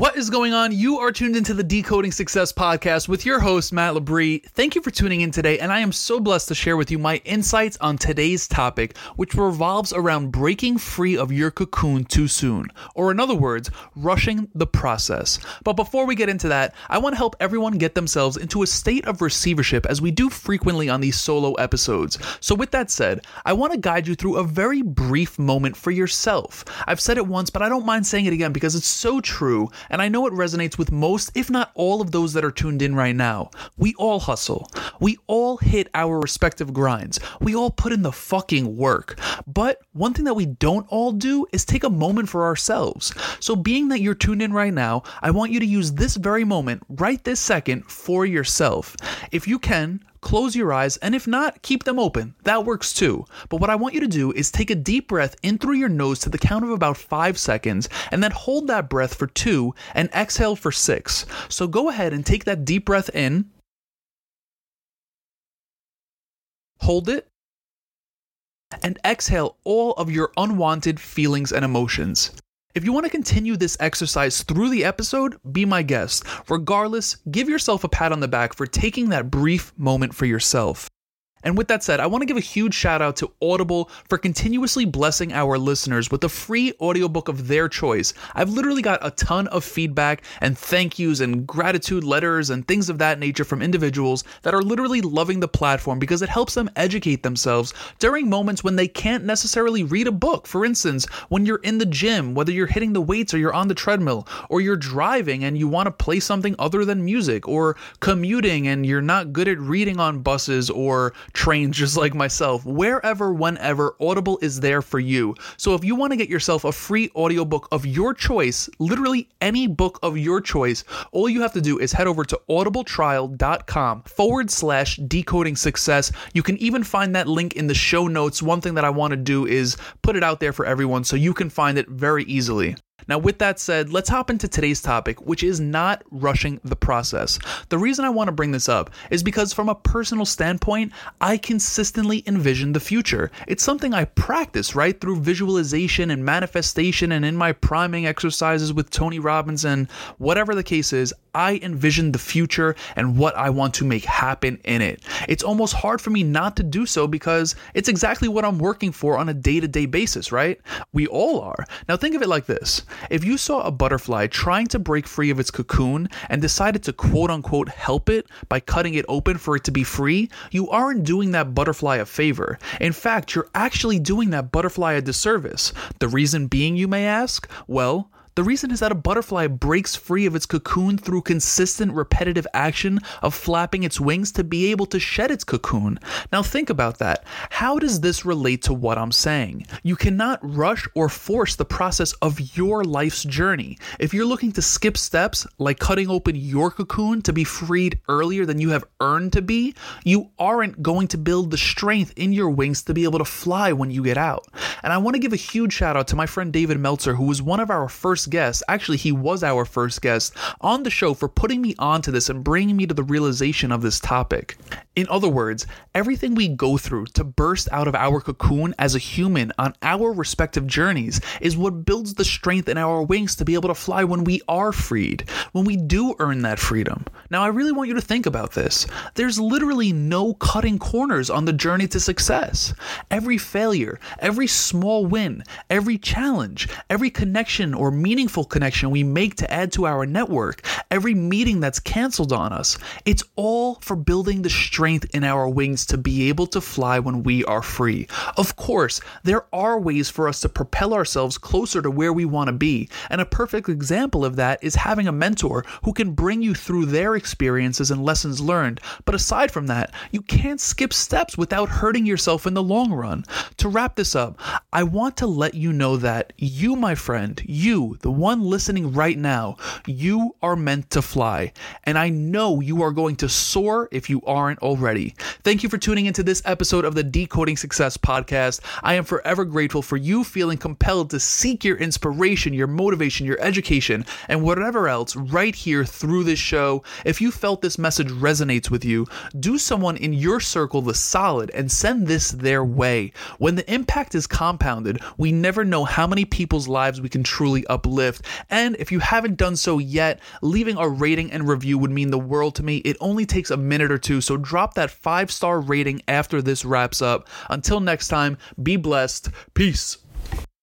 What is going on? You are tuned into the Decoding Success podcast with your host, Matt Labrie. Thank you for tuning in today, and I am so blessed to share with you my insights on today's topic, which revolves around breaking free of your cocoon too soon, or in other words, rushing the process. But before we get into that, I want to help everyone get themselves into a state of receivership as we do frequently on these solo episodes. So, with that said, I want to guide you through a very brief moment for yourself. I've said it once, but I don't mind saying it again because it's so true and I know it resonates with most, if not all, of those that are tuned in right now. We all hustle. We all hit our respective grinds. We all put in the fucking work. But one thing that we don't all do is take a moment for ourselves. So, being that you're tuned in right now, I want you to use this very moment, right this second, for yourself. If you can, close your eyes, and if not, keep them open. That works too. But what I want you to do is take a deep breath in through your nose to the count of about five seconds, and then hold that breath for two and exhale for six. So go ahead and take that deep breath in, hold it, and exhale all of your unwanted feelings and emotions. If you want to continue this exercise through the episode, be my guest. Regardless, give yourself a pat on the back for taking that brief moment for yourself. And with that said, I want to give a huge shout out to Audible for continuously blessing our listeners with a free audiobook of their choice. I've literally got a ton of feedback and thank yous and gratitude letters and things of that nature from individuals that are literally loving the platform because it helps them educate themselves during moments when they can't necessarily read a book. For instance, when you're in the gym, whether you're hitting the weights or you're on the treadmill, or you're driving and you want to play something other than music, or commuting and you're not good at reading on buses or trained just like myself. Wherever, whenever, Audible is there for you. So if you want to get yourself a free audiobook of your choice, literally any book of your choice, all you have to do is head over to audibletrial.com forward slash decoding success. You can even find that link in the show notes. One thing that I want to do is put it out there for everyone so you can find it very easily. Now, with that said, let's hop into today's topic, which is not rushing the process. The reason I want to bring this up is because, from a personal standpoint, I consistently envision the future. It's something I practice, right, through visualization and manifestation, and in my priming exercises with Tony Robbins, and whatever the case is, I envision the future and what I want to make happen in it. It's almost hard for me not to do so because it's exactly what I'm working for on a day to day basis, right? We all are. Now, think of it like this if you saw a butterfly trying to break free of its cocoon and decided to quote unquote help it by cutting it open for it to be free, you aren't doing that butterfly a favor. In fact, you're actually doing that butterfly a disservice. The reason being, you may ask? Well, the reason is that a butterfly breaks free of its cocoon through consistent repetitive action of flapping its wings to be able to shed its cocoon. Now think about that. How does this relate to what I'm saying? You cannot rush or force the process of your life's journey. If you're looking to skip steps, like cutting open your cocoon to be freed earlier than you have earned to be, you aren't going to build the strength in your wings to be able to fly when you get out. And I want to give a huge shout out to my friend David Meltzer, who was one of our first guest. Actually, he was our first guest on the show for putting me onto this and bringing me to the realization of this topic. In other words, everything we go through to burst out of our cocoon as a human on our respective journeys is what builds the strength in our wings to be able to fly when we are freed, when we do earn that freedom. Now, I really want you to think about this. There's literally no cutting corners on the journey to success. Every failure, every small win, every challenge, every connection or meaningful connection we make to add to our network, every meeting that's canceled on us, it's all for building the strength in our wings to be able to fly when we are free. Of course, there are ways for us to propel ourselves closer to where we want to be, and a perfect example of that is having a mentor who can bring you through their experiences and lessons learned. But aside from that, you can't skip steps without hurting yourself in the long run. To wrap this up, I want to let you know that you, my friend, you, the one listening right now, you are meant to fly. And I know you are going to soar if you aren't already. Thank you for tuning into this episode of the Decoding Success podcast. I am forever grateful for you feeling compelled to seek your inspiration, your motivation, your education, and whatever else right here through this show. If you felt this message resonates with you, do someone in your circle the solid and send this their way. When the impact is compounded, we never know how many people's lives we can truly uplift. And if you haven't done so yet, leaving a rating and review would mean the world to me. It only takes a minute or two, so drop that five star rating after this wraps up. Until next time, be blessed. Peace.